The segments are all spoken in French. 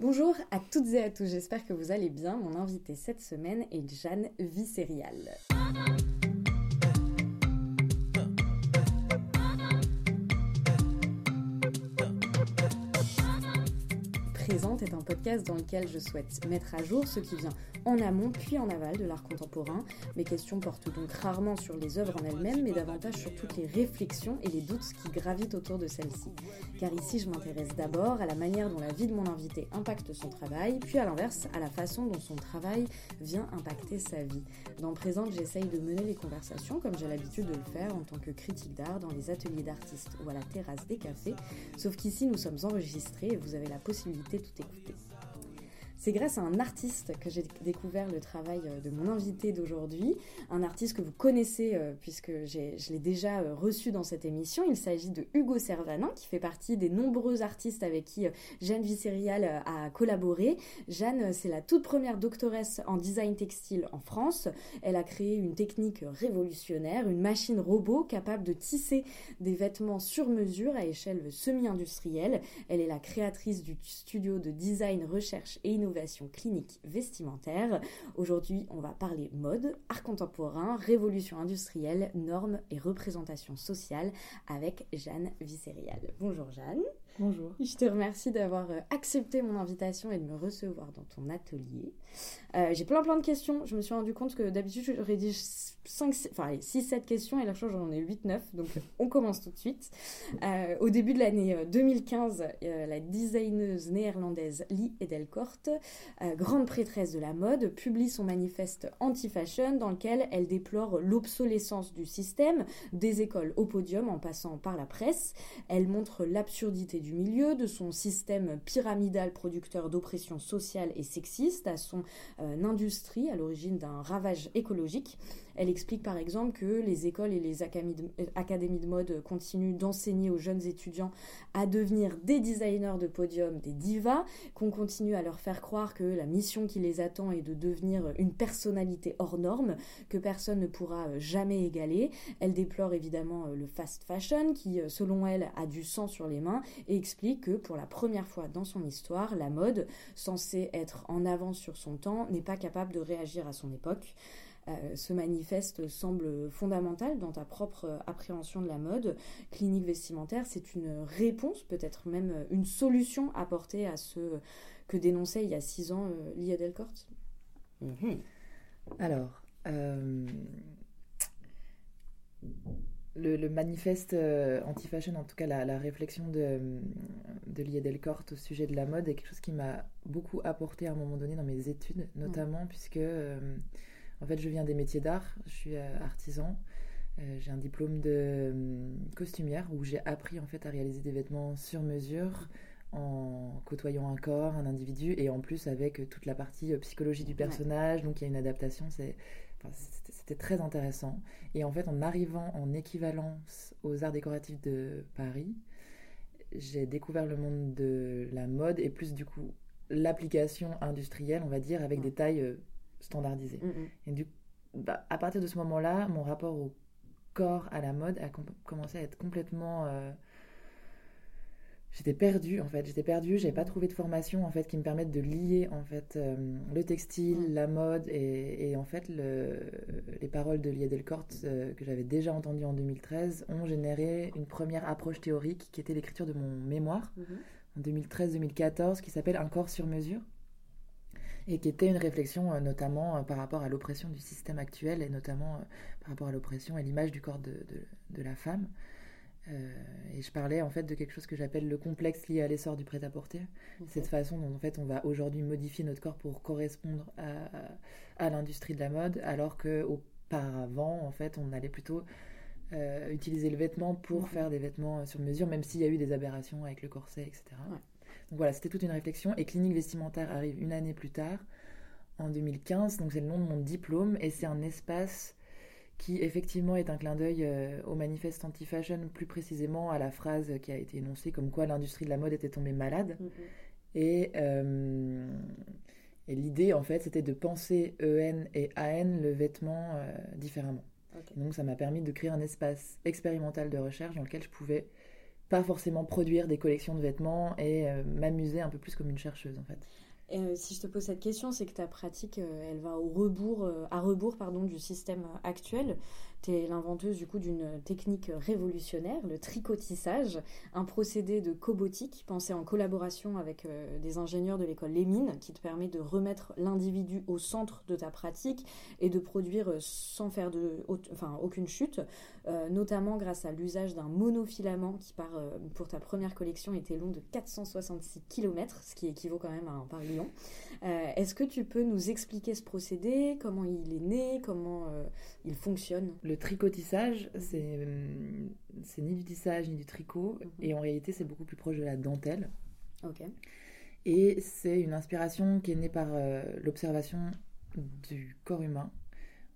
Bonjour à toutes et à tous, j'espère que vous allez bien. Mon invité cette semaine est Jeanne Vicerial. Présente est un podcast dans lequel je souhaite mettre à jour ce qui vient en amont puis en aval de l'art contemporain. Mes questions portent donc rarement sur les œuvres en elles-mêmes, mais davantage sur toutes les réflexions et les doutes qui gravitent autour de celles-ci. Car ici, je m'intéresse d'abord à la manière dont la vie de mon invité impacte son travail, puis à l'inverse, à la façon dont son travail vient impacter sa vie. Dans Présente, j'essaye de mener les conversations comme j'ai l'habitude de le faire en tant que critique d'art dans les ateliers d'artistes ou à la terrasse des cafés, sauf qu'ici, nous sommes enregistrés et vous avez la possibilité tout Пожалуйста. C'est grâce à un artiste que j'ai découvert le travail euh, de mon invité d'aujourd'hui, un artiste que vous connaissez euh, puisque je l'ai déjà euh, reçu dans cette émission. Il s'agit de Hugo Servanin qui fait partie des nombreux artistes avec qui Jeanne Vicerial a collaboré. Jeanne, c'est la toute première doctoresse en design textile en France. Elle a créé une technique révolutionnaire, une machine robot capable de tisser des vêtements sur mesure à échelle semi-industrielle. Elle est la créatrice du studio de design, recherche et innovation clinique vestimentaire. Aujourd'hui, on va parler mode, art contemporain, révolution industrielle, normes et représentation sociale avec Jeanne Vicerial. Bonjour Jeanne. Bonjour. Je te remercie d'avoir euh, accepté mon invitation et de me recevoir dans ton atelier. Euh, j'ai plein plein de questions. Je me suis rendu compte que d'habitude je rédige 5, enfin 6, 7 questions et la chose j'en ai 8, 9. Donc on commence tout de suite. Euh, au début de l'année 2015, la designeuse néerlandaise Lee Edelkort, grande prêtresse de la mode, publie son manifeste anti-fashion dans lequel elle déplore l'obsolescence du système, des écoles au podium en passant par la presse. Elle montre l'absurdité du milieu, de son système pyramidal producteur d'oppression sociale et sexiste à son euh, industrie à l'origine d'un ravage écologique. Elle explique par exemple que les écoles et les académies de mode continuent d'enseigner aux jeunes étudiants à devenir des designers de podium, des divas, qu'on continue à leur faire croire que la mission qui les attend est de devenir une personnalité hors norme, que personne ne pourra euh, jamais égaler. Elle déplore évidemment euh, le fast fashion qui, selon elle, a du sang sur les mains et explique que pour la première fois dans son histoire, la mode, censée être en avance sur son temps, n'est pas capable de réagir à son époque. Euh, ce manifeste semble fondamental dans ta propre appréhension de la mode. Clinique vestimentaire, c'est une réponse, peut-être même une solution apportée à ce que dénonçait il y a six ans euh, Lia Delcourt mhm. Alors, euh, le, manifeste euh, anti-fashion, en tout cas la, réflexion de, de Lia Delcorte au sujet de la mode, est quelque chose qui m'a beaucoup apporté à un moment donné dans mes études, notamment puisque euh, en fait je viens des métiers d'art, je suis euh, artisan, j'ai un diplôme de costumière où j'ai appris en fait à réaliser des vêtements sur mesure en côtoyant un corps, un individu, et en plus avec toute la partie psychologie du personnage, donc il y a une adaptation, c'est c'était très intéressant. Et en fait, en arrivant en équivalence aux arts décoratifs de Paris, j'ai découvert le monde de la mode et plus du coup l'application industrielle, on va dire, avec des tailles standardisées. Mm, mm. Et du, bah, à partir de ce moment-là, mon rapport au corps, à la mode, a commencé à être complètement euh, j'étais perdue en fait j'étais perdue j'avais pas trouvé de formation en fait qui me permette de lier en fait euh, le textile la mode et, en fait le, les paroles de Lia Delcourt euh, que j'avais déjà entendues en 2013 ont généré une première approche théorique qui était l'écriture de mon mémoire mm-hmm. en 2013-2014 qui s'appelle un corps sur mesure et qui était une réflexion euh, notamment par rapport à l'oppression du système actuel et notamment par rapport à l'oppression et l'image du corps de, de, de la femme euh, et je parlais en fait de quelque chose que j'appelle le complexe lié à l'essor du prêt-à-porter. Cette façon dont en fait on va aujourd'hui modifier notre corps pour correspondre à, à, l'industrie de la mode, alors qu'auparavant en fait on allait plutôt euh, utiliser le vêtement pour faire des vêtements sur mesure, même s'il y a eu des aberrations avec le corset, etc. Donc voilà, c'était toute une réflexion. Et Clinique vestimentaire arrive une année plus tard, en 2015. Donc c'est le nom de mon diplôme et c'est un espace qui effectivement est un clin d'œil euh, au manifeste anti-fashion, plus précisément à la phrase qui a été énoncée comme quoi l'industrie de la mode était tombée malade. Mm-hmm. Euh, et, l'idée, en fait, c'était de penser EN et AN, le vêtement, euh, différemment. donc ça m'a permis de créer un espace expérimental de recherche dans lequel je pouvais pas forcément produire des collections de vêtements et m'amuser un peu plus comme une chercheuse en fait. Euh, si je te pose cette question, c'est que ta pratique, euh, elle va au rebours, euh, à rebours pardon, du système actuel. Tu es l'inventeuse du coup d'une technique révolutionnaire, le tricotissage, un procédé de cobotique pensé en collaboration avec des ingénieurs de l'école Lémine qui te permet de remettre l'individu au centre de ta pratique et de produire sans faire de, enfin, aucune chute, notamment grâce à l'usage d'un monofilament qui pour ta première collection était long de 466 km, ce qui équivaut quand même à un pavillon. Euh, est-ce que tu peux nous expliquer ce procédé, comment il est né, comment euh, il fonctionne? Le tricotissage, euh, c'est ni du tissage ni du tricot, mhm. et en réalité c'est beaucoup plus proche de la dentelle. Ok. Et c'est une inspiration qui est née par l'observation du corps humain.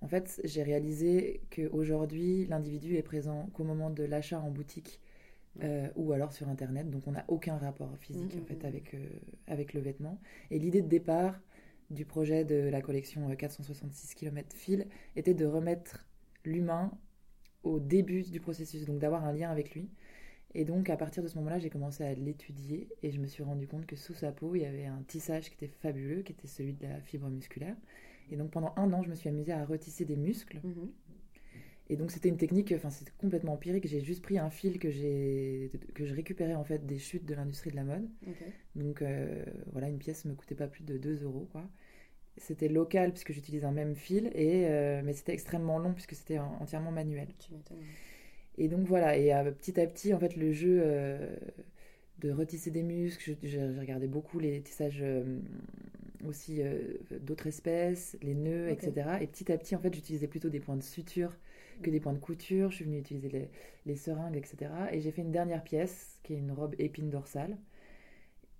En fait, j'ai réalisé qu'aujourd'hui, l'individu est présent qu'au moment de l'achat en boutique euh, ou alors sur Internet. Donc on n'a aucun rapport physique mm, en fait mm. avec, euh, avec le vêtement. Et l'idée de départ du projet de la collection 466 euh, km fil était de remettre l'humain au début du processus, donc d'avoir un lien avec lui. Et donc à partir de ce moment-là, j'ai commencé à l'étudier et je me suis rendu compte que sous sa peau, il y avait un tissage qui était fabuleux, qui était celui de la fibre musculaire. Et donc pendant un an, je me suis amusée à retisser des muscles. Mm-hmm. Et donc c'était une technique, enfin c'était complètement empirique. J'ai juste pris un fil que j'ai que je récupérais en fait des chutes de l'industrie de la mode. Donc euh, voilà, une pièce me coûtait pas plus de 2 euros quoi. C'était local puisque j'utilise un même fil et euh, mais c'était extrêmement long puisque c'était entièrement manuel. Et donc voilà, et euh, petit à petit en fait le jeu de retisser des muscles, j'ai regardé beaucoup les tissages aussi d'autres espèces, les nœuds, etc. Et petit à petit en fait j'utilisais plutôt des points de suture que des points de couture, je suis venue utiliser les, les seringues, etc. Et j'ai fait une dernière pièce, qui est une robe épine dorsale,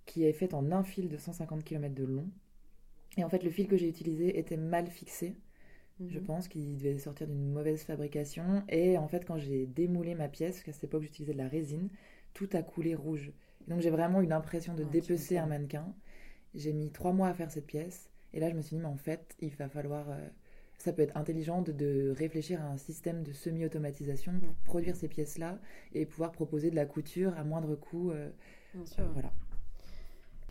qui est faite en un fil de 150 km de long. Et en fait, le fil que j'ai utilisé était mal fixé. Je mhm. pense qu'il devait sortir d'une mauvaise fabrication. Et en fait, quand j'ai démoulé ma pièce, parce qu'à cette époque j'utilisais de la résine, tout a coulé rouge. donc j'ai vraiment eu l'impression de dépecer un mannequin. J'ai mis trois mois à faire cette pièce. Et là, je me suis dit, mais en fait, il va falloir euh, ça peut être intelligent de, réfléchir à un système de semi-automatisation pour produire ces pièces-là et pouvoir proposer de la couture à moindre coût. Euh, Bien sûr. voilà.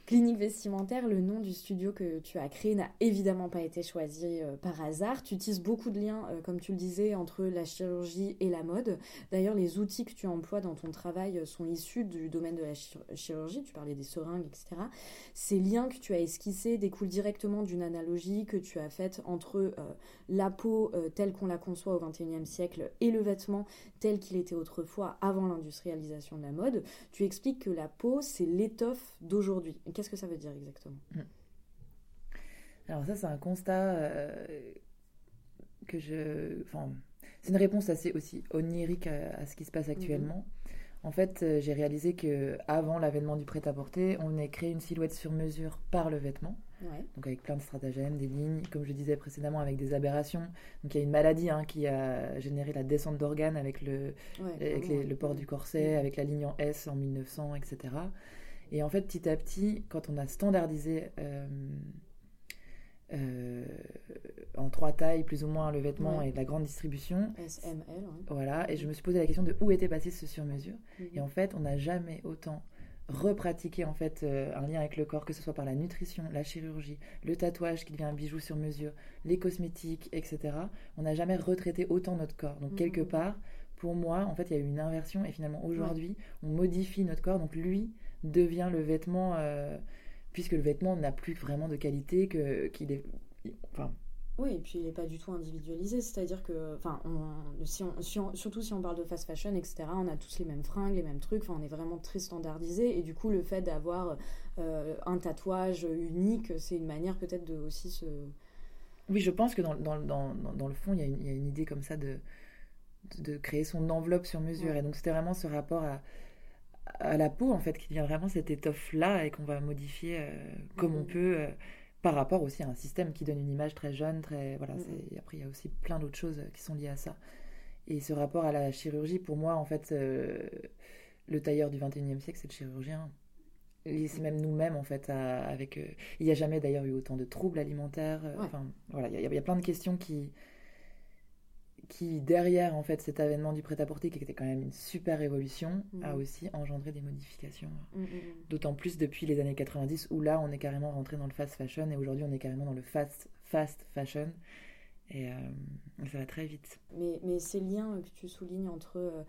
Clinique vestimentaire, le nom du studio que tu as créé n'a évidemment pas été choisi euh, par hasard. Tu utilises beaucoup de liens, euh, comme tu le disais, entre la chirurgie et la mode. D'ailleurs, les outils que tu emploies dans ton travail euh, sont issus du domaine de la chirurgie. Tu parlais des seringues, etc. Ces liens que tu as esquissés découlent directement d'une analogie que tu as faite entre la peau telle qu'on la conçoit au XXIe siècle et le vêtement tel qu'il était autrefois avant l'industrialisation de la mode. Tu expliques que la peau, c'est l'étoffe d'aujourd'hui Qu'est-ce que ça veut dire exactement? Mm. Alors ça, c'est un constat euh, que je... Enfin, c'est une réponse assez aussi onirique à, ce qui se passe actuellement. Mm-hmm. En fait, euh, j'ai réalisé que avant l'avènement du prêt-à-porter, on a créé une silhouette sur mesure par le vêtement. Donc avec plein de stratagèmes, des lignes, comme je disais précédemment, avec des aberrations. Donc il y a une maladie hein, qui a généré la descente d'organes avec, le, avec le port du corset, mm. avec la ligne en S en 1900, etc. Et en fait, petit à petit, quand on a standardisé euh, euh, en trois tailles, plus ou moins, le vêtement et la grande distribution. SML. Voilà, et je me suis posé la question de où était passé ce sur-mesure. Mhm. Et en fait, on n'a jamais autant repratiqué en fait euh, un lien avec le corps, que ce soit par la nutrition, la chirurgie, le tatouage qui devient un bijou sur mesure, les cosmétiques, etc. On n'a jamais retraité autant notre corps. Donc quelque mhm. part, pour moi, en fait, il y a eu une inversion et finalement aujourd'hui, on modifie notre corps. Donc lui, devient le vêtement, euh, puisque le vêtement n'a plus vraiment de qualité, que, qu'il est. Enfin, oui, et puis il n'est pas du tout individualisé, c'est-à-dire que, enfin, si surtout si on parle de fast fashion, etc., on a tous les mêmes fringues, les mêmes trucs, enfin, on est vraiment très standardisé, et du coup, le fait d'avoir euh, un tatouage unique, c'est une manière peut-être de aussi se... Oui, je pense que dans, dans, dans, dans le fond, il y, a une, il y, a une idée comme ça de, de créer son enveloppe sur mesure, et donc c'était vraiment ce rapport à à la peau, en fait, qui devient vraiment cette étoffe-là et qu'on va modifier euh, comme on mhm. peut euh, par rapport aussi à un système qui donne une image très jeune, très. Voilà, mhm. après, il y a aussi plein d'autres choses qui sont liées à ça. Et ce rapport à la chirurgie, pour moi, en fait, euh, le tailleur du 21e siècle, c'est le chirurgien. C'est même nous-mêmes, en fait, avec. il n'y a jamais d'ailleurs eu autant de troubles alimentaires. Enfin, voilà, il y, a plein de questions qui qui, derrière en fait cet avènement du prêt-à-porter, qui était quand même une super évolution, a aussi engendré des modifications. D'autant plus depuis les années 90, où là, on est carrément rentré dans le fast fashion, et aujourd'hui, on est carrément dans le fast, fast fashion. Et euh, ça va très vite. Mais, mais, ces liens que tu soulignes entre euh,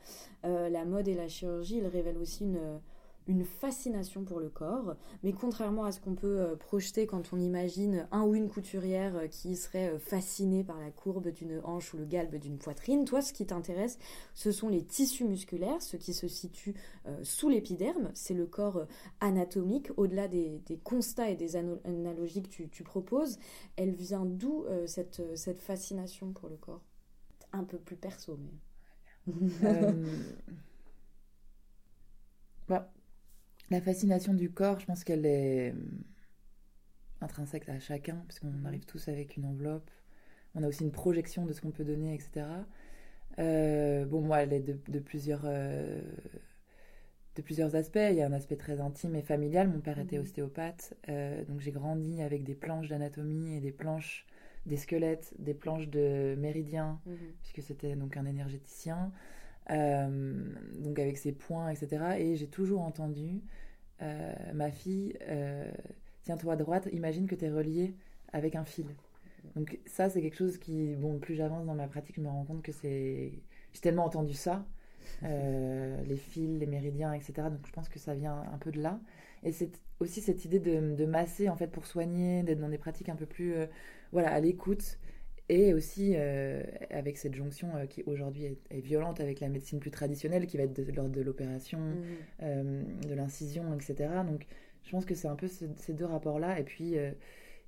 euh, la mode et la chirurgie, ils révèlent aussi une, une fascination pour le corps, mais contrairement à ce qu'on peut euh, projeter quand on imagine un ou une couturière euh, qui serait euh, fascinée par la courbe d'une hanche ou le galbe d'une poitrine, toi ce qui t'intéresse, ce sont les tissus musculaires, ce qui se situe sous l'épiderme, c'est le corps anatomique, au-delà des, constats et des analogies que tu, proposes, elle vient d'où cette, cette fascination pour le corps? Un peu plus perso, mais... bah, la fascination du corps, je pense qu'elle est euh, intrinsèque à chacun, puisqu'on mhm. arrive tous avec une enveloppe. On a aussi une projection de ce qu'on peut donner, etc. Euh, bon, moi, elle est de, plusieurs, euh, de plusieurs aspects. Il y a un aspect très intime et familial. Mon père était mhm. ostéopathe, donc j'ai grandi avec des planches d'anatomie et des planches des squelettes, des planches de méridiens, mhm. puisque c'était donc un énergéticien. Euh, donc avec ses points, etc. Et j'ai toujours entendu euh, ma fille, euh, tiens-toi à droite, imagine que tu es relié avec un fil. Donc ça, c'est quelque chose qui, bon, plus j'avance dans ma pratique, je me rends compte que c'est... J'ai tellement entendu ça, les fils, les méridiens, etc. Donc je pense que ça vient un peu de là. Et c'est aussi cette idée de, de, masser, en fait, pour soigner, d'être dans des pratiques un peu plus, voilà, à l'écoute et aussi euh, avec cette jonction euh, qui aujourd'hui est, violente avec la médecine plus traditionnelle, qui va être de, l'ordre de l'opération, mmh. euh, de l'incision, etc. Donc je pense que c'est un peu ces deux rapports-là. Et puis,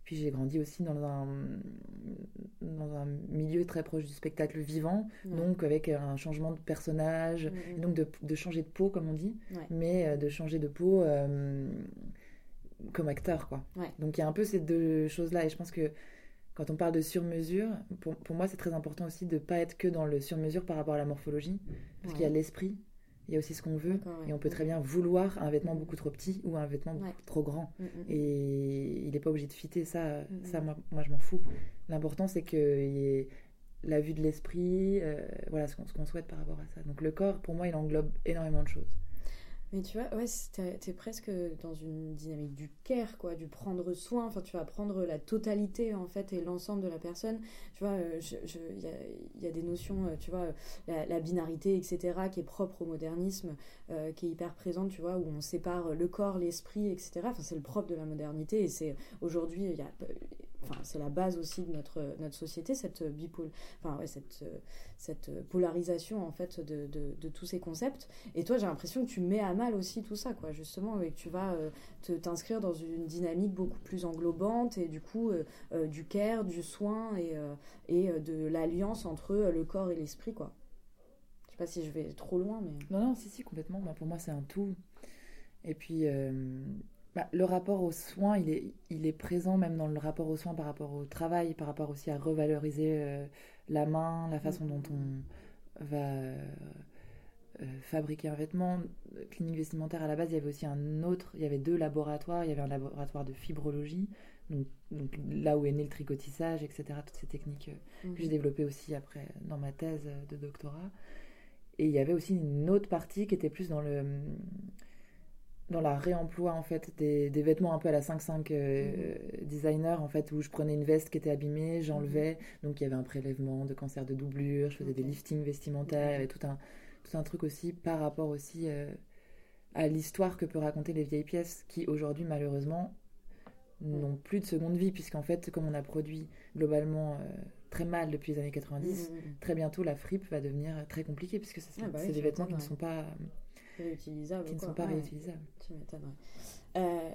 puis j'ai grandi aussi dans un, dans un milieu très proche du spectacle vivant, donc avec un changement de personnage, mmh, mmh. donc de, de, changer de peau, comme on dit, mais de changer de peau comme acteur. quoi. Donc il y a un peu ces deux choses-là. Et je pense que quand on parle de sur-mesure, pour, pour, moi, c'est très important aussi de ne pas être que dans le sur-mesure par rapport à la morphologie, parce qu'il y a l'esprit, il y a aussi ce qu'on veut, et on peut très bien vouloir un vêtement beaucoup trop petit ou un vêtement trop grand. Mm, mm, mm. Et il n'est pas obligé de fitter ça, ça moi, moi je m'en fous. L'important, c'est qu'il y ait la vue de l'esprit, euh, voilà ce qu'on souhaite par rapport à ça. Donc le corps, pour moi, il englobe énormément de choses. Mais tu vois, ouais, t'es presque dans une dynamique du care, quoi, du prendre soin. Enfin, tu vas prendre la totalité, en fait, et l'ensemble de la personne. Tu vois, il y, a, y, a, des notions, euh, tu vois, la, binarité, etc., qui est propre au modernisme, euh, qui est hyper présente, tu vois, où on sépare le corps, l'esprit, etc. Enfin, c'est le propre de la modernité. Et c'est aujourd'hui, il y a enfin, c'est la base aussi de notre, notre société, cette, bipole, enfin, ouais, cette, cette polarisation en fait de, de, tous ces concepts. Et toi, j'ai l'impression que tu mets à mal aussi tout ça, quoi, justement, et que tu vas euh, te, t'inscrire dans une dynamique beaucoup plus englobante et du coup euh, euh, du care, du soin et, et de l'alliance entre le corps et l'esprit, quoi. Je sais pas si je vais trop loin, mais. Non, non, si, si, complètement. Pour moi, c'est un tout. Et puis, bah, le rapport aux soins, il est, il est présent même dans le rapport aux soins par rapport au travail, par rapport aussi à revaloriser euh, la main, la façon dont on va euh, fabriquer un vêtement. Clinique vestimentaire, à la base, il y avait aussi un autre, il y avait deux laboratoires. Il y avait un laboratoire de fibrologie, donc, là où est né le tricotissage, etc. Toutes ces techniques euh, que j'ai mhm. développées aussi après dans ma thèse de doctorat. Et il y avait aussi une autre partie qui était plus dans le dans la réemploi en fait des, des, vêtements un peu à la 5-5 euh, mhm. designer en fait où je prenais une veste qui était abîmée, j'enlevais. Mhm. donc il y avait un prélèvement de cancer de doublure, je faisais des liftings vestimentaires, il y avait tout un tout un truc aussi par rapport aussi euh, à l'histoire que peut raconter les vieilles pièces qui aujourd'hui malheureusement n'ont plus de seconde vie puisqu'en fait comme on a produit globalement euh, très mal depuis les années 90, mhm, très bientôt la fripe va devenir très compliquée puisque c'est ah bah des vêtements qui ne sont pas réutilisables. Qui ne sont pas réutilisables. Tu m'étonnerais. Euh,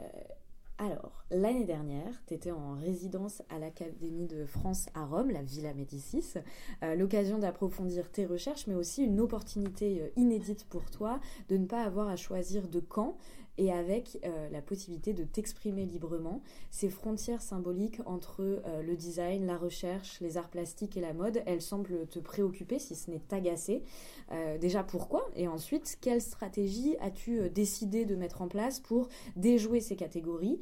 alors, l'année dernière, tu étais en résidence à l'Académie de France à Rome, la Villa Médicis. Euh, l'occasion d'approfondir tes recherches, mais aussi une opportunité euh, inédite pour toi de ne pas avoir à choisir de camp et avec euh, la possibilité de t'exprimer librement. Ces frontières symboliques entre euh, le design, la recherche, les arts plastiques et la mode, elles semblent te préoccuper, si ce n'est t'agacer. Euh, déjà pourquoi? Et ensuite, quelle stratégie as-tu décidé de mettre en place pour déjouer ces catégories?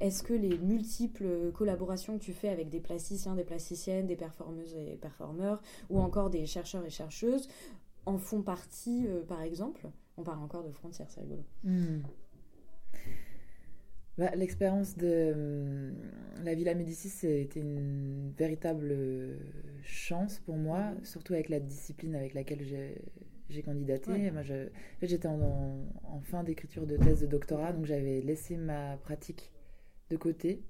Est-ce que les multiples collaborations que tu fais avec des plasticiens, des plasticiennes, des performeuses et performeurs, ou encore des chercheurs et chercheuses, en font partie, par exemple? On parle encore de frontières, c'est rigolo. Hmm. Bah, l'expérience de hum, la Villa Médicis, c'était une véritable chance pour moi, surtout avec la discipline avec laquelle j'ai candidaté. Moi, j'étais en, en, fin d'écriture de thèse de doctorat, donc j'avais laissé ma pratique de côté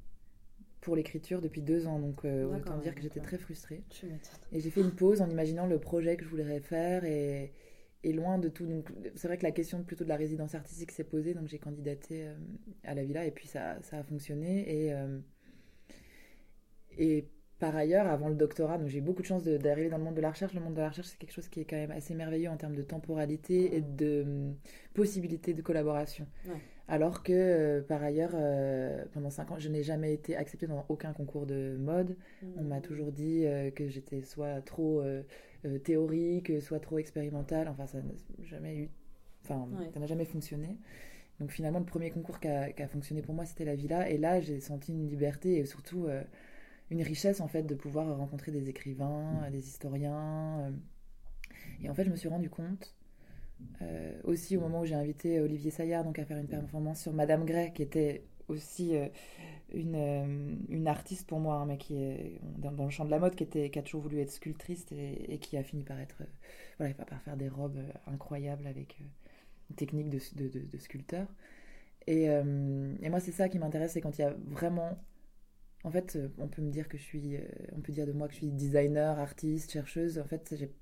pour l'écriture depuis deux ans. Donc, euh, autant dire que j'étais très frustrée. Et j'ai fait une pause en imaginant le projet que je voudrais faire et, et loin de tout. Donc, c'est vrai que la question plutôt de la résidence artistique s'est posée. Donc, j'ai candidaté euh, à la villa et puis ça, ça a fonctionné. Et, euh, et par ailleurs, avant le doctorat, donc j'ai beaucoup de chance d'arriver dans le monde de la recherche. Le monde de la recherche, c'est quelque chose qui est quand même assez merveilleux en termes de temporalité et de euh, possibilités de collaboration. Alors que, par ailleurs, pendant cinq ans, je n'ai jamais été acceptée dans aucun concours de mode. On m'a mmh. toujours dit que j'étais soit trop euh, théorique, soit trop expérimental. Enfin, ça n'a jamais eu. Enfin, ça n'a jamais fonctionné. Donc finalement, le premier concours qui a, fonctionné pour moi, c'était la villa. Et là, j'ai senti une liberté et surtout euh, une richesse en fait de pouvoir rencontrer des écrivains, mm. des historiens. Euh. Et en fait, je me suis rendu compte aussi au moment où j'ai invité Olivier Saillard donc à faire une performance sur Madame Gray, qui était aussi une, euh, une artiste pour moi, un mec qui est dans, le champ de la mode, qui, a toujours voulu être sculptrice et, qui a fini par être, euh, voilà, par faire des robes euh, incroyables avec une technique de, de, de, sculpteur. Et, et, moi, c'est ça qui m'intéresse, c'est quand il y a vraiment. En fait, on peut me dire que je suis. On peut dire de moi que je suis designer, artiste, chercheuse. En fait, j'ai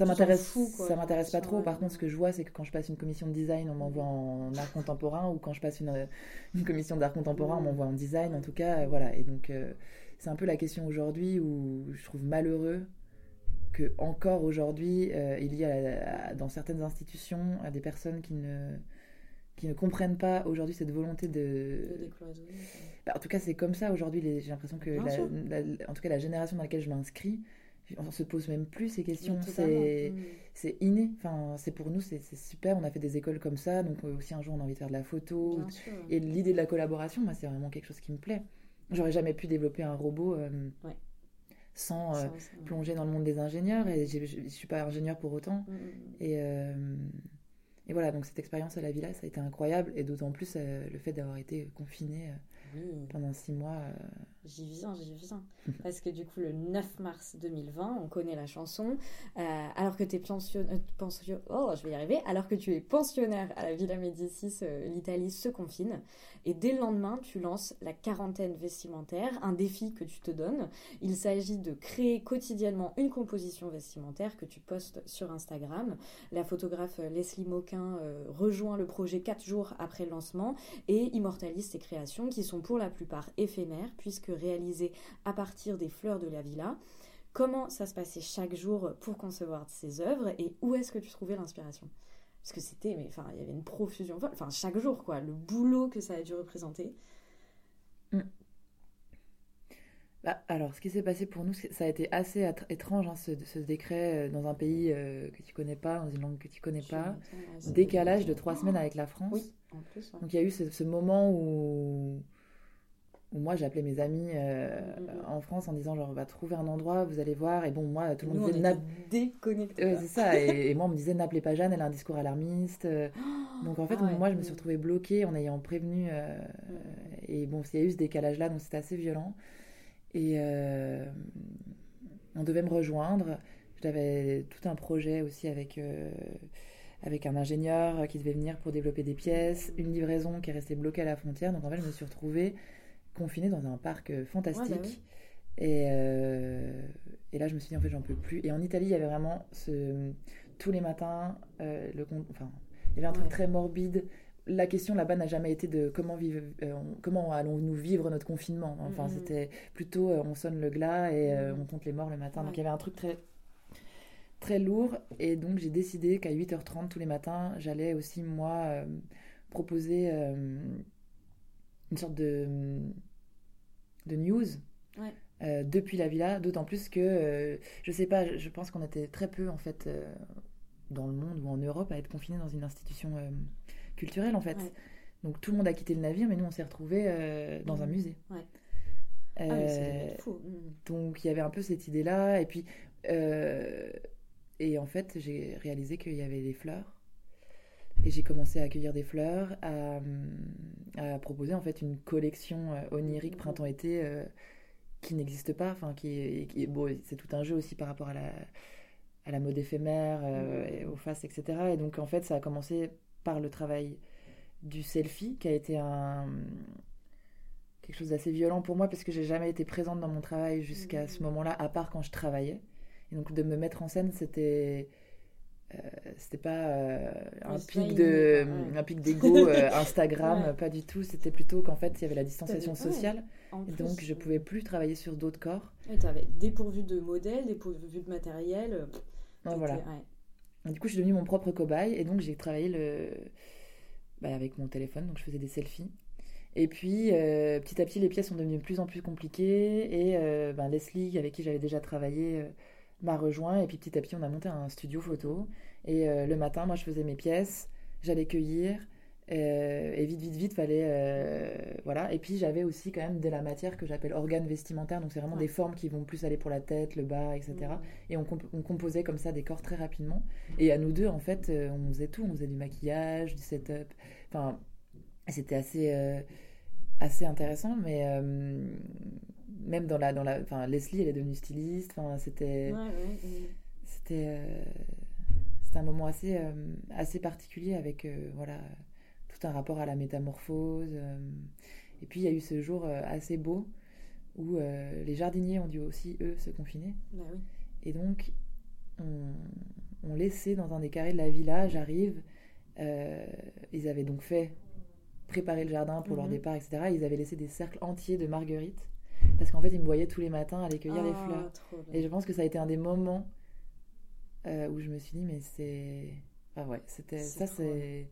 ça m'intéresse ça m'intéresse pas trop. par contre ce que je vois c'est que quand je passe une commission de design on m'envoie en art contemporain ou quand je passe une, une commission d'art contemporain on m'envoie en design en tout cas voilà. Et donc euh, c'est un peu la question aujourd'hui où je trouve malheureux que encore aujourd'hui euh, il y a dans certaines institutions des personnes qui ne qui ne comprennent pas aujourd'hui cette volonté de, bah, en tout cas c'est comme ça aujourd'hui j'ai l'impression que en tout cas la génération dans laquelle je m'inscris on se pose même plus ces questions. C'est, mm. c'est inné. Enfin, c'est pour nous, c'est, super. On a fait des écoles comme ça. Donc, euh, aussi, un jour, on a envie de faire de la photo. Et l'idée de la collaboration, moi, c'est vraiment quelque chose qui me plaît. J'aurais jamais pu développer un robot euh, sans, euh, plonger dans le monde des ingénieurs. Et je ne suis pas ingénieur pour autant. Mm, mm, et, et voilà, donc cette expérience à la villa, ça a été incroyable. Et d'autant plus le fait d'avoir été confiné pendant six mois. Euh, j'y viens, j'y viens. Parce que du coup, le 9 mars 2020, on connaît la chanson. Euh, alors que tu es pensionnaire. Euh, oh, je vais y arriver. Alors que tu es pensionnaire à la Villa Médicis, l'Italie se confine. Et dès le lendemain, tu lances la quarantaine vestimentaire, un défi que tu te donnes. Il s'agit de créer quotidiennement une composition vestimentaire que tu postes sur Instagram. La photographe Leslie Moquin rejoint le projet quatre jours après le lancement et immortalise ses créations qui sont pour la plupart éphémères, puisque réalisées à partir des fleurs de la villa. Comment ça se passait chaque jour pour concevoir ces œuvres et où est-ce que tu trouvais l'inspiration? Parce que c'était, mais enfin, il y avait une profusion, enfin, chaque jour, quoi, le boulot que ça a dû représenter. Mm. Bah, alors, ce qui s'est passé pour nous, ça a été assez étrange, hein, ce, ce, décret euh, dans un pays euh, que tu connais pas, dans une langue que tu connais pas. Décalage de trois semaines avec la France. Oui, en plus. Donc, il y a eu ce, ce moment où moi j'ai appelé mes amis euh, mm-hmm. en France en disant genre on va trouver un endroit vous allez voir. Et bon moi tout le monde disait déconnecté c'est ça. Et, moi on me disait n'appelez pas Jeanne elle a un discours alarmiste. Donc en fait ah moi je me suis retrouvée bloquée en ayant prévenu euh, mm. et bon il y a eu ce décalage là donc c'était assez violent. Et euh, on devait me rejoindre. J'avais tout un projet aussi avec avec un ingénieur qui devait venir pour développer des pièces, une livraison qui est restée bloquée à la frontière. Donc en fait, je me suis retrouvée confinée dans un parc euh, fantastique. Bah et, euh, et, là, je me suis dit, en fait, j'en peux plus. Et en Italie, il y avait vraiment ce, tous les matins, euh, le, enfin, il y avait un truc très morbide. La question là-bas n'a jamais été de comment, vivre, comment allons-nous vivre notre confinement. Enfin, c'était plutôt on sonne le glas et on compte les morts le matin. Donc il y avait un truc très très lourd. Et donc, j'ai décidé qu'à 8h30 tous les matins, j'allais aussi, moi, proposer une sorte de, de news. Ouais. euh, depuis la villa, d'autant plus que, euh, je sais pas, je pense qu'on était très peu en fait euh, dans le monde ou en Europe à être confinés dans une institution culturelle en fait. Ouais. Donc tout le monde a quitté le navire, mais nous on s'est retrouvés dans un musée. Ouais. Ah, mais c'est fou. Mm. donc il y avait un peu cette idée-là, et puis et en fait j'ai réalisé qu'il y avait des fleurs, et j'ai commencé à accueillir des fleurs, à, à proposer en fait une collection euh, onirique printemps-été euh, qui n'existe pas, enfin qui, est- qui bon c'est tout un jeu aussi par rapport à la à la mode éphémère, euh, et aux faces, etc. Et donc en fait ça a commencé par le travail du selfie qui a été un quelque chose d'assez violent pour moi parce que j'ai jamais été présente dans mon travail jusqu'à Mhm. ce moment-là à part quand je travaillais et donc de me mettre en scène c'était euh, c'était pas euh, un pic de ouais. un pic d'ego euh, Instagram Ouais. pas du tout c'était plutôt qu'en fait il y avait la distanciation ouais. sociale et plus, donc je pouvais plus travailler sur d'autres corps Oui, t'avais dépourvu de modèles, dépourvu de matériel. donc voilà. Et du coup, je suis devenue mon propre cobaye et donc j'ai travaillé le... bah, avec mon téléphone, donc je faisais des selfies. Et puis, petit à petit, les pièces sont devenues de plus en plus compliquées et ben, Leslie, avec qui j'avais déjà travaillé, m'a rejoint. Et puis petit à petit, on a monté un studio photo. Et euh, le matin, moi, je faisais mes pièces, j'allais cueillir. euh, et vite, vite, vite, fallait. euh, voilà. Et puis j'avais aussi quand même de la matière que j'appelle organes vestimentaires. Donc c'est vraiment Ouais. des formes qui vont plus aller pour la tête, le bas, etc. Mm. Et on, comp- on composait comme ça des corps très rapidement. Et à nous deux, en fait, on faisait tout. On faisait du maquillage, du setup. Enfin, c'était assez, assez intéressant. Mais même dans la, dans la. Enfin, Leslie, elle est devenue styliste. Enfin, c'était, Ouais, ouais, c'était, euh, c'était un moment assez, euh, assez particulier avec, euh, voilà, tout un rapport à la métamorphose. Et puis, il y a eu ce jour assez beau où les jardiniers ont dû aussi, eux, se confiner. Bah. Et donc, on, on laissait dans un des carrés de la villa, j'arrive. ils avaient donc fait préparer le jardin pour leur Mhm. départ, etc. Ils avaient laissé des cercles entiers de marguerites. Parce qu'en fait, ils me voyaient tous les matins aller cueillir les Ah, fleurs. Et je pense que ça a été un des moments euh, où je me suis dit, mais c'est. Ah ouais, c'était. Ça, c'est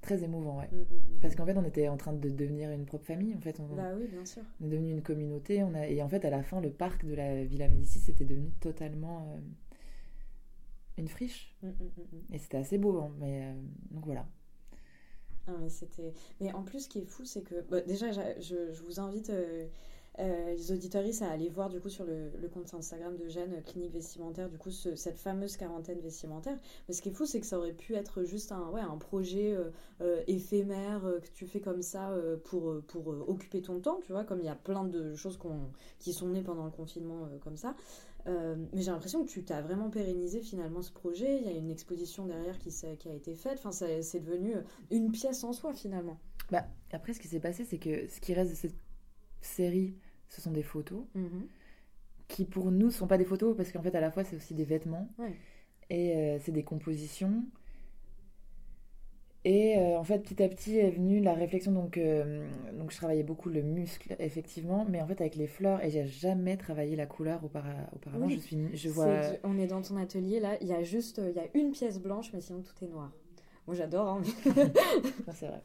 très émouvant, ouais. Mm, mm, mm. Parce qu'en fait, on était en train de devenir une propre famille. En fait, on, Bah oui, bien sûr. on est devenu une communauté. On a... Et en fait, à la fin, le parc de la Villa Médicis c'était devenu totalement euh, une friche. Mm. Et c'était assez beau. hein, Mais euh, donc voilà. Ah, mais c'était. Mais en plus, ce qui est fou, c'est que bah, déjà, je, je vous invite euh, euh, les auditoristes à aller voir du coup sur le, compte Instagram de Jeanne euh, Clinique Vestimentaire, du coup ce- cette fameuse quarantaine vestimentaire. Mais ce qui est fou, c'est que ça aurait pu être juste un, ouais, un projet euh, euh, éphémère que tu fais comme ça pour, pour occuper ton temps, tu vois, comme il y a plein de choses qui sont nées pendant le confinement comme ça. Mais j'ai l'impression que tu t'as vraiment pérennisé finalement ce projet. Il y a une exposition derrière qui, qui a été faite. Enfin, c'est devenu une pièce en soi finalement. Bah, après, ce qui s'est passé, c'est que ce qui reste de cette série, ce sont des photos. qui pour nous sont pas des photos parce qu'en fait à la fois c'est aussi des vêtements Ouais. et euh, c'est des compositions et euh, en fait petit à petit est venue la réflexion donc euh, donc je travaillais beaucoup le muscle effectivement mais en fait avec les fleurs et j'ai jamais travaillé la couleur aupara- auparavant Oui. je suis je C'est vois On est dans ton atelier là, il y a juste il y a une pièce blanche, mais sinon tout est noir. Moi j'adore. hein, mais- c'est vrai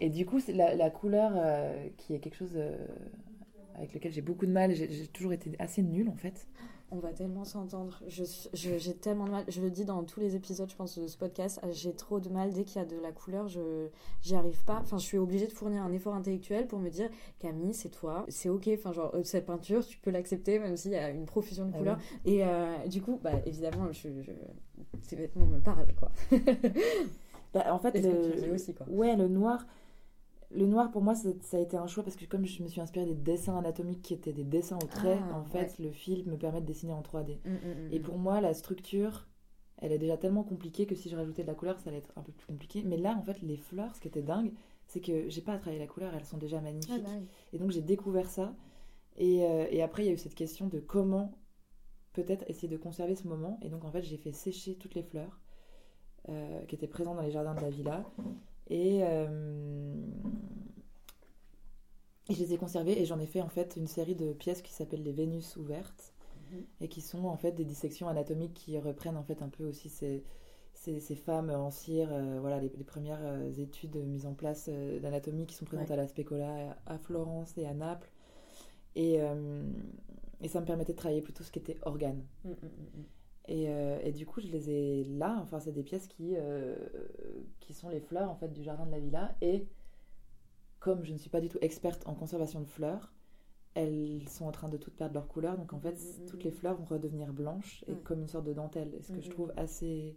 et du coup la, la couleur euh, qui est quelque chose avec lequel j'ai beaucoup de mal j'ai toujours été assez nulle en fait On va tellement s'entendre. J'ai tellement de mal. Je le dis dans tous les épisodes, je pense, de ce podcast. J'ai trop de mal dès qu'il y a de la couleur. Je j'y arrive pas. Enfin, je suis obligée de fournir un effort intellectuel pour me dire Camille, c'est toi, c'est ok. Enfin, genre euh, cette peinture, tu peux l'accepter même s'il y a une profusion de Ah couleurs. Et euh, du coup, bah évidemment, je, je- ces vêtements me parlent quoi. Bah, en fait le- aussi quoi. Ouais, le noir. Le noir, pour moi, ça a été un choix parce que comme je me suis inspirée des dessins anatomiques qui étaient des dessins au trait, Ah, en fait, le fil me permet de dessiner en 3D. Mm, mm, mm, Et pour moi, la structure, elle est déjà tellement compliquée que si je rajoutais de la couleur, ça allait être un peu plus compliqué. Mais là, en fait, les fleurs, ce qui était dingue, c'est que j'ai pas à travailler la couleur, elles sont déjà magnifiques. Ah, oui. Et donc, j'ai découvert ça. Et, euh, et après, il y a eu cette question de comment peut-être essayer de conserver ce moment. Et donc, en fait, j'ai fait sécher toutes les fleurs euh, qui étaient présentes dans les jardins de la villa. Et, euh, et je les ai conservées. Et j'en ai fait, en fait, une série de pièces qui s'appelle les Vénus ouvertes. et qui sont en fait des dissections anatomiques qui reprennent en fait un peu aussi ces, ces, ces femmes en cire, euh, voilà les, les premières euh, études mises en place euh, d'anatomie qui sont présentes Ouais. à la Specola, à Florence et à Naples. Et, et ça me permettait de travailler plutôt ce qui était organe. Mm, mm, mm. Et, euh, et du coup, je les ai là. Enfin, c'est des pièces qui, euh, qui sont les fleurs en fait du jardin de la villa. Et comme je ne suis pas du tout experte en conservation de fleurs, elles sont en train de toutes perdre leur couleur. Donc en fait, Mhm, toutes les fleurs vont redevenir blanches et comme une sorte de dentelle. Et ce que je Mhm. trouve assez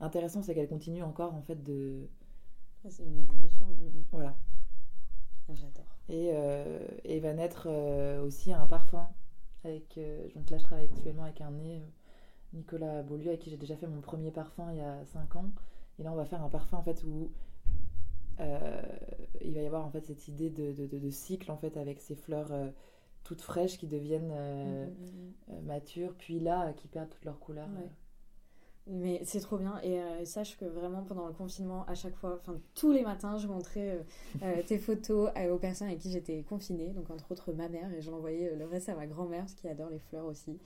intéressant, c'est qu'elles continuent encore en fait de Ah, c'est une évolution. Mm, mm. voilà. Ah, J'adore. Et, euh, et va naître aussi un parfum. Avec, donc là, je travaille actuellement avec un nez, Nicolas Beaulieu, avec qui j'ai déjà fait mon premier parfum il y a 5 ans. Et là, on va faire un parfum en fait où euh, il va y avoir en fait cette idée de, de, de- de cycle en fait avec ces fleurs euh, toutes fraîches qui deviennent euh, Mm, mm, mm. matures, puis là qui perdent toutes leurs couleurs. Ouais. Mais c'est trop bien. Et sache que vraiment, pendant le confinement, à chaque fois, enfin, tous les matins, je montrais tes photos aux personnes avec qui j'étais confinée. Donc, entre autres, ma mère. Et je l'envoyais euh, le reste à ma grand-mère, parce qu'il adore les fleurs aussi.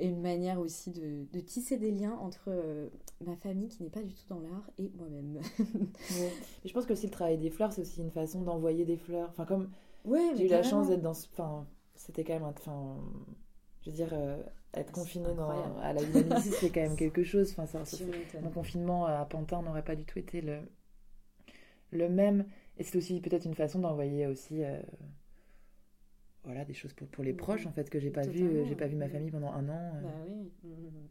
Et une manière aussi de, de tisser des liens entre euh, ma famille, qui n'est pas du tout dans l'art, et moi-même. Ouais. Je pense que aussi le travail des fleurs, c'est aussi une façon d'envoyer des fleurs. Enfin, comme ouais, J'ai eu la chance d'être dans ce. Enfin, c'était quand même. un- Enfin, je veux dire, euh, être confiné dans, à la Médicis, c'est quand même quelque chose. Enfin, ça, mon confinement à Pantin n'aurait pas du tout été le, le même. Et c'est aussi peut-être une façon d'envoyer aussi. euh, voilà, des choses pour, pour les Mhm. proches, en fait, que j'ai pas vu. Totalement, J'ai pas vu ma famille pendant un an. euh. Bah oui. Mhm.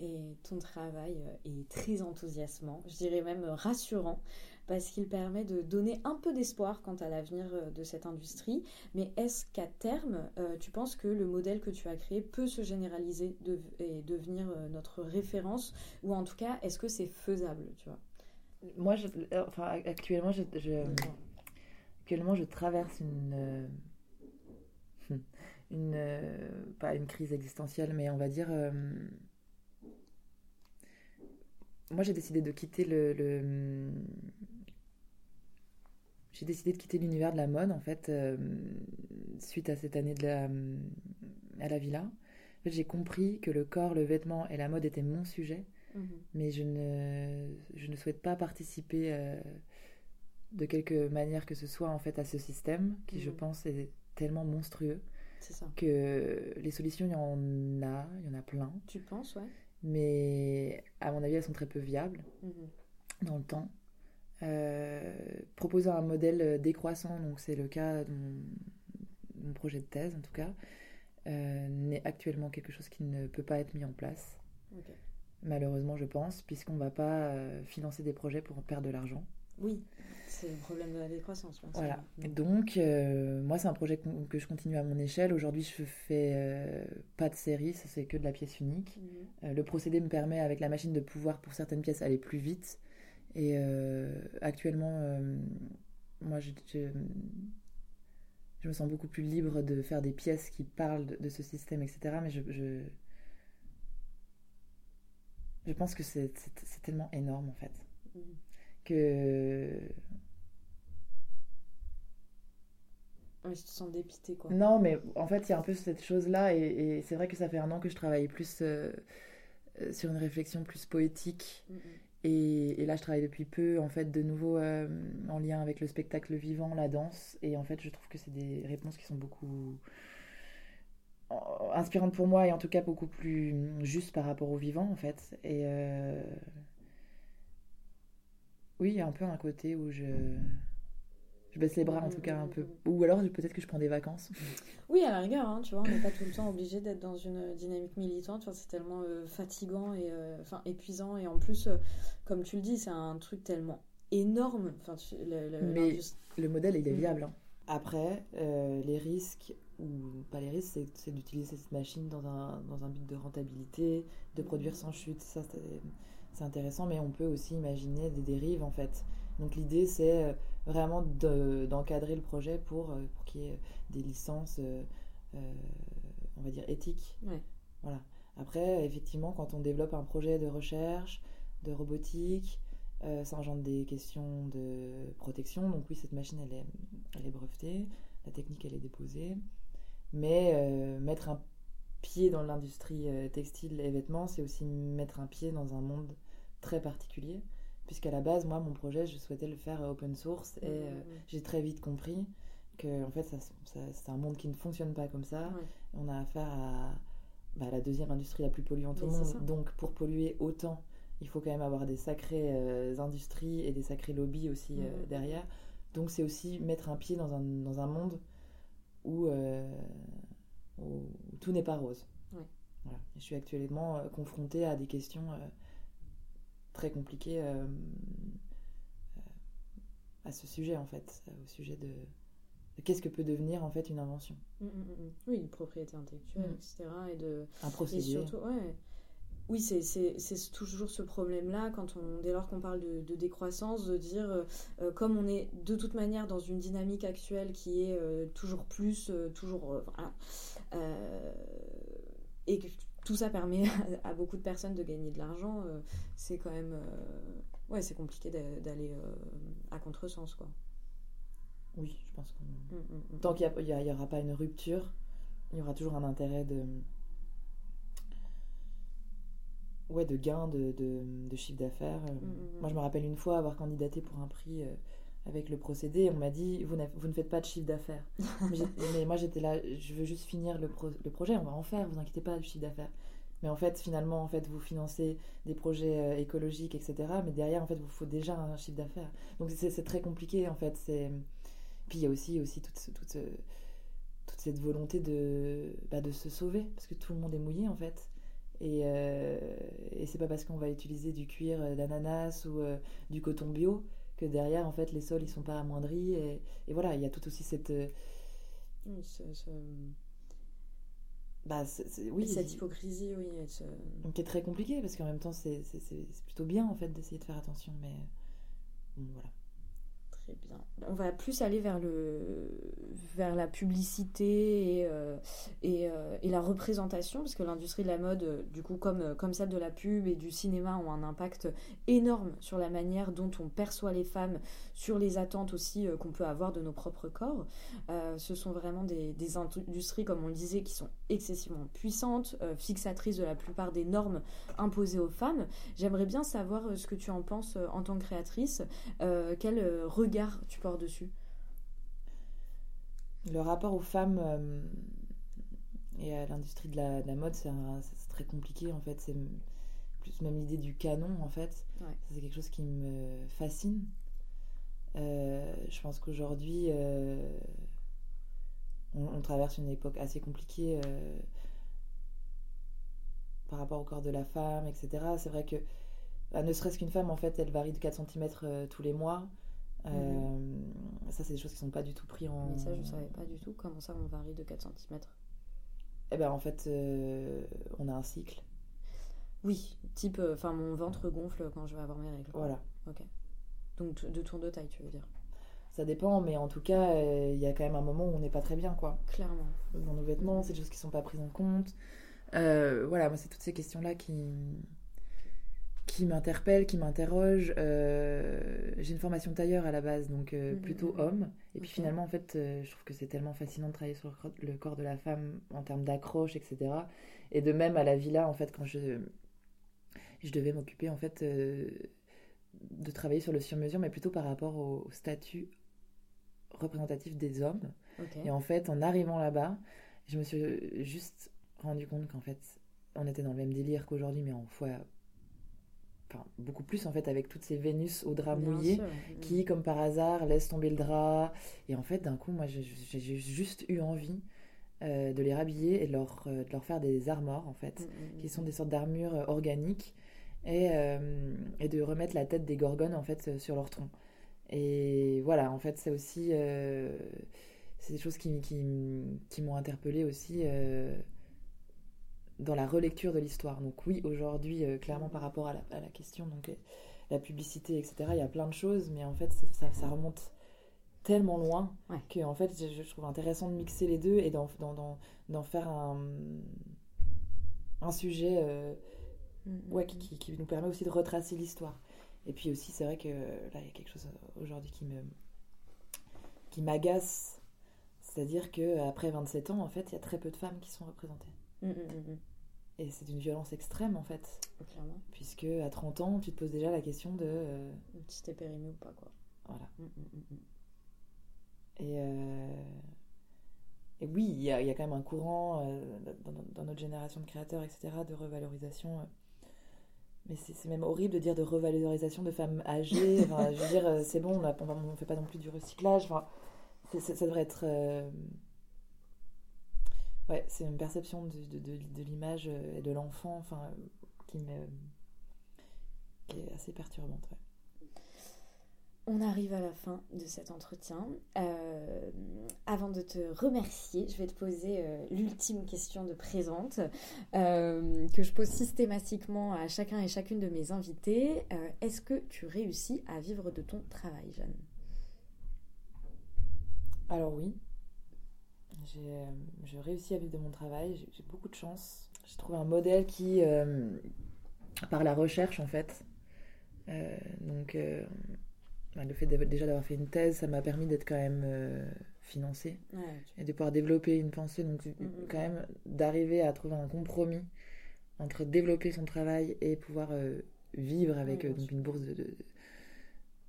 Et ton travail euh, est très enthousiasmant, je dirais même euh, rassurant, parce qu'il permet de donner un peu d'espoir quant à l'avenir euh, de cette industrie. Mais est-ce qu'à terme, euh, tu penses que le modèle que tu as créé peut se généraliser et devenir euh, notre référence Ou en tout cas, est-ce que c'est faisable, tu vois? Moi, je- euh, enfin, actuellement, je, je- actuellement, je traverse une. Euh, une euh, pas une crise existentielle, mais on va dire. euh, moi, j'ai décidé de quitter le. le- j'ai décidé de quitter l'univers de la mode, en fait, euh, suite à cette année de la, à la villa. En fait, j'ai compris que le corps, le vêtement et la mode étaient mon sujet Mhm. mais je ne, je ne souhaite pas participer de quelque manière que ce soit en fait à ce système qui je Mhm. pense est tellement monstrueux ça. que les solutions il y en a, il y en a plein, Tu penses, ouais mais à mon avis elles sont très peu viables Mhm. dans le temps. Euh, proposer un modèle décroissant, donc c'est le cas de mon, mon projet de thèse en tout cas, euh, n'est actuellement quelque chose qui ne peut pas être mis en place. Malheureusement, je pense, puisqu'on ne va pas euh, financer des projets pour perdre de l'argent. Oui, c'est le problème de la décroissance. bien. Voilà. Et Donc, euh, moi, c'est un projet que je continue à mon échelle. Aujourd'hui, je fais euh, pas de série, ça c'est que de la pièce unique. Mhm. Euh, le procédé me permet, avec la machine, de pouvoir, pour certaines pièces, aller plus vite. Et actuellement, moi, je, je, je me sens beaucoup plus libre de faire des pièces qui parlent de, de ce système, etc. Mais je, je, je pense que c'est tellement énorme, en fait, Mhm. Que je te sens dépité, quoi. Non, mais en fait, il y a un peu cette chose-là, et, et c'est vrai que ça fait un an que je travaille plus euh, euh, sur une réflexion plus poétique, et, et là, je travaille depuis peu, en fait, de nouveau euh, en lien avec le spectacle vivant, la danse, et en fait, je trouve que c'est des réponses qui sont beaucoup inspirantes pour moi, et en tout cas beaucoup plus justes par rapport au vivant, en fait. Et euh, oui, il y a un peu un côté où je... Je baisse les bras en tout cas un peu. Ou alors peut-être que je prends des vacances. Oui, à la rigueur, hein, tu vois, on n'est pas tout le temps obligé d'être dans une dynamique militante. Enfin, c'est tellement euh, fatigant et euh, enfin épuisant. Et en plus, euh, comme tu le dis, c'est un truc tellement énorme. Enfin, tu- le- le- Mais- Le modèle, il est Mm. viable. hein. Après, euh, les risques, ou pas les risques, c'est- c'est d'utiliser cette machine dans un, dans un but de rentabilité, de produire sans chute. Ça, c'est c'est intéressant, mais on peut aussi imaginer des dérives en fait. Donc l'idée, c'est euh, vraiment de- d'encadrer le projet pour, euh, pour qu'il y ait des licences, euh, euh, on va dire, éthiques. Ouais. Voilà. Après, effectivement, quand on développe un projet de recherche, de robotique, euh, ça engendre des questions de protection. Donc oui, cette machine, elle est, elle est brevetée, la technique, elle est déposée. Mais euh, mettre un pied dans l'industrie textile et vêtements, c'est aussi mettre un pied dans un monde très particulier. Puisqu'à la base, moi, mon projet, je souhaitais le faire open source et mmh, mmh, mmh. j'ai très vite compris que en fait, ça, c'est un monde qui ne fonctionne pas comme ça. On a affaire à bah, la deuxième industrie la plus polluante au monde. Donc, pour polluer autant, il faut quand même avoir des sacrées euh, industries et des sacrés lobbies aussi euh, derrière. Donc, c'est aussi mettre un pied dans un, dans un monde où, euh, où tout n'est pas rose. Voilà. Je suis actuellement confrontée à des questions très compliquées à ce sujet, en fait, au sujet de qu'est-ce que peut devenir en fait une invention. Mm, mm, mm, oui, une propriété intellectuelle, etc. Et de, un procédé. Et surtout, ouais. Oui, c'est toujours ce problème-là, quand on, dès lors qu'on parle de, décroissance, de dire, euh, euh, comme on est de toute manière dans une dynamique actuelle qui est euh, toujours plus, toujours... et que tout ça permet à, à, beaucoup de personnes de gagner de l'argent, c'est quand même... ouais, c'est compliqué d'aller à contresens, quoi. Oui, je pense que. Mm, mm, mm. Tant qu'il n'y aura pas une rupture, il y aura toujours un intérêt de. Ouais, de gain de, de, chiffre d'affaires. Moi, je me rappelle une fois avoir candidaté pour un prix euh, avec le procédé. On m'a dit vous, vous, ne faites pas de chiffre d'affaires. mais, moi, j'étais là, je veux juste finir le, le, projet, on va en faire, vous inquiétez pas du chiffre d'affaires. Mais en fait, finalement, en fait, vous financez des projets euh, écologiques, etc. Mais derrière, en fait, vous faut déjà un chiffre d'affaires. Donc, c'est très compliqué, en fait. Puis il y a aussi, aussi toute, toute, toute cette volonté de, bah, de se sauver, parce que tout le monde est mouillé en fait. Et, euh, et c'est pas parce qu'on va utiliser du cuir euh, d'ananas ou euh, du coton bio que derrière, en fait, les sols ils sont pas amoindris. Et, et voilà, il y a tout aussi cette. Bah, oui, cette hypocrisie, oui. Donc, qui est très compliqué parce qu'en même temps, c'est plutôt bien en fait d'essayer de faire attention, mais voilà. On va plus aller vers, la publicité et, euh, euh, et, la représentation, parce que l'industrie de la mode, euh, du coup, comme, comme celle de la pub et du cinéma, ont un impact énorme sur la manière dont on perçoit les femmes, sur les attentes aussi qu'on peut avoir de nos propres corps. ce sont vraiment des, des, industries, comme on le disait, qui sont excessivement puissantes, fixatrices de la plupart des normes imposées aux femmes. J'aimerais bien savoir ce que tu en penses en tant que créatrice. quel regard tu portes dessus Le rapport aux femmes euh, et à l'industrie de la, mode, c'est très compliqué en fait. C'est plus même l'idée du canon en fait. C'est quelque chose qui me fascine. Euh, je pense qu'aujourd'hui, euh, on, traverse une époque assez compliquée par rapport au corps de la femme, etc. C'est vrai que, bah, ne serait-ce qu'une femme, en fait, elle varie de 4 cm tous les mois. Euh, ça, c'est des choses qui sont pas du tout prises en. Mais ça, je savais pas du tout. Comment ça, on varie de 4 cm Eh ben, en fait, euh, on a un cycle. Oui, type. Euh, enfin, mon ventre gonfle quand je vais avoir mes règles. Voilà. Ok. Donc, de tour de taille, tu veux dire ça dépend, mais en tout cas, il y a quand même un moment où on n'est pas très bien, quoi. Clairement. Dans nos vêtements, c'est des choses qui sont pas prises en compte. voilà, moi, c'est toutes ces questions-là qui, qui m'interpelle, qui m'interroge. Euh, j'ai une formation tailleur à la base, donc euh, mhm. plutôt homme. Et puis finalement, en fait, euh, je trouve que c'est tellement fascinant de travailler sur le corps de la femme en termes d'accroche, etc. Et de même à la villa, en fait, quand je, je devais m'occuper, en fait, de travailler sur le sur-mesure, mais plutôt par rapport au, statut représentatif des hommes. Et en fait, en arrivant là-bas, je me suis juste rendu compte qu'en fait, on était dans le même délire qu'aujourd'hui, mais en fois beaucoup plus en fait avec toutes ces Vénus au drap mouillé qui comme par hasard laissent tomber le drap. Et en fait d'un coup moi j'ai juste eu envie euh, de les rhabiller et de leur, euh, de leur faire des armores en fait mm, mm, qui sont mm. des sortes d'armures euh, organiques et, et, de remettre la tête des gorgones en fait sur leur tronc. Et voilà en fait c'est aussi c'est des choses qui, qui, qui m'ont interpellée aussi dans la relecture de l'histoire. Donc oui, aujourd'hui, euh, clairement par rapport à la, question, donc euh, la publicité, etc., il y a plein de choses, mais en fait, ça, ça, remonte tellement loin que en fait, je, trouve intéressant de mixer les deux et d'en faire un, un sujet euh, mm, ouais, mm, qui, qui, nous permet aussi de retracer l'histoire. Et puis aussi, c'est vrai que là, il y a quelque chose aujourd'hui qui me qui m'agace. C'est-à-dire qu'après 27 ans, en fait, il y a très peu de femmes qui sont représentées. Mm, mm, mm, Et c'est une violence extrême en fait. Clairement. Puisque à 30 ans, tu te poses déjà la question de. euh, Si t'es périmé ou pas, quoi. voilà. Mm, mm, mm. Et, euh, et oui, il y, a, il y a quand même un courant euh, dans, notre génération de créateurs, etc., de revalorisation. Mais c'est même horrible de dire de revalorisation de femmes âgées. Enfin, je veux dire, c'est bon, on ne fait pas non plus du recyclage. Enfin, ça devrait être. Ouais, c'est une perception de, de, de- de l'image euh, et de l'enfant enfin, qui, me... qui est assez perturbante. ouais. On arrive à la fin de cet entretien. Euh, avant de te remercier, je vais te poser euh, l'ultime question de présente euh, que je pose systématiquement à chacun et chacune de mes invités. Est-ce que tu réussis à vivre de ton travail, Jeanne? Alors oui, je réussis à vivre de mon travail, j'ai, beaucoup de chance. J'ai trouvé un modèle qui, euh, par la recherche en fait, euh, donc euh, bah, le fait déjà d'avoir fait une thèse, ça m'a permis d'être quand même euh, financée Ouais, et de pouvoir développer une pensée, donc Mhm. quand même d'arriver à trouver un compromis entre développer son travail et pouvoir euh, vivre avec Oui, euh, donc une bourse de, de,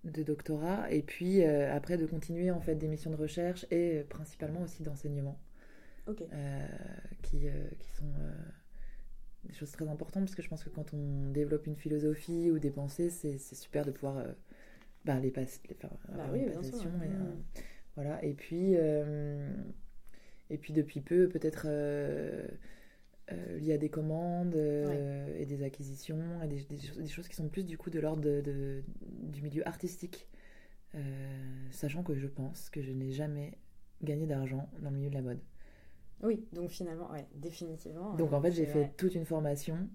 de doctorat, et puis euh, après de continuer en fait des missions de recherche et euh, principalement aussi d'enseignement, Ok. euh, qui, qui sont des choses très importantes, parce que je pense que quand on développe une philosophie ou des pensées, c'est super de pouvoir bah, les passer, les oui, une sûr. et, euh, voilà, et puis, et puis depuis peu, peut-être euh, euh, lié à des commandes euh, et des acquisitions, et des, des choses- des choses qui sont plus du coup de l'ordre de- de- du milieu artistique, Euh, sachant que je pense que je n'ai jamais gagné d'argent dans le milieu de la mode. Oui, donc finalement, ouais, définitivement. Donc euh, en fait, j'ai fait toute une formation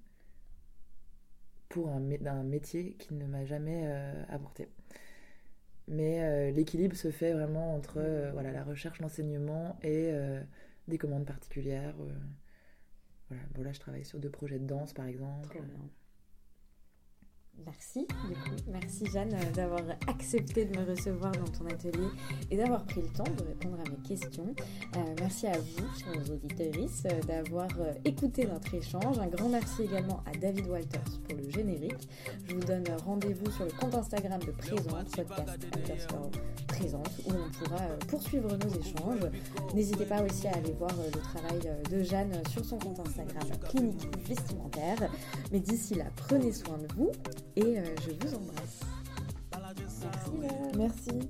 pour un, un métier qui ne m'a jamais euh, apporté. Mais euh, l'équilibre se fait vraiment entre euh, voilà, la recherche, l'enseignement et euh, des commandes particulières. Voilà. Bon, là, je travaille sur deux projets de danse, par exemple. Merci, du coup. Merci Jeanne euh, d'avoir accepté de me recevoir dans ton atelier et d'avoir pris le temps de répondre à mes questions. Euh, merci à vous, chers auditeurs, euh, d'avoir écouté notre échange. Un grand merci également à David Walters pour le générique. Je vous donne rendez-vous sur le compte Instagram de Présente, podcast underscore où on pourra poursuivre nos échanges. N'hésitez pas aussi à aller voir le travail de Jeanne sur son compte Instagram Clinique Vestimentaire. Mais d'ici là, prenez soin de vous et euh, je vous embrasse. Merci.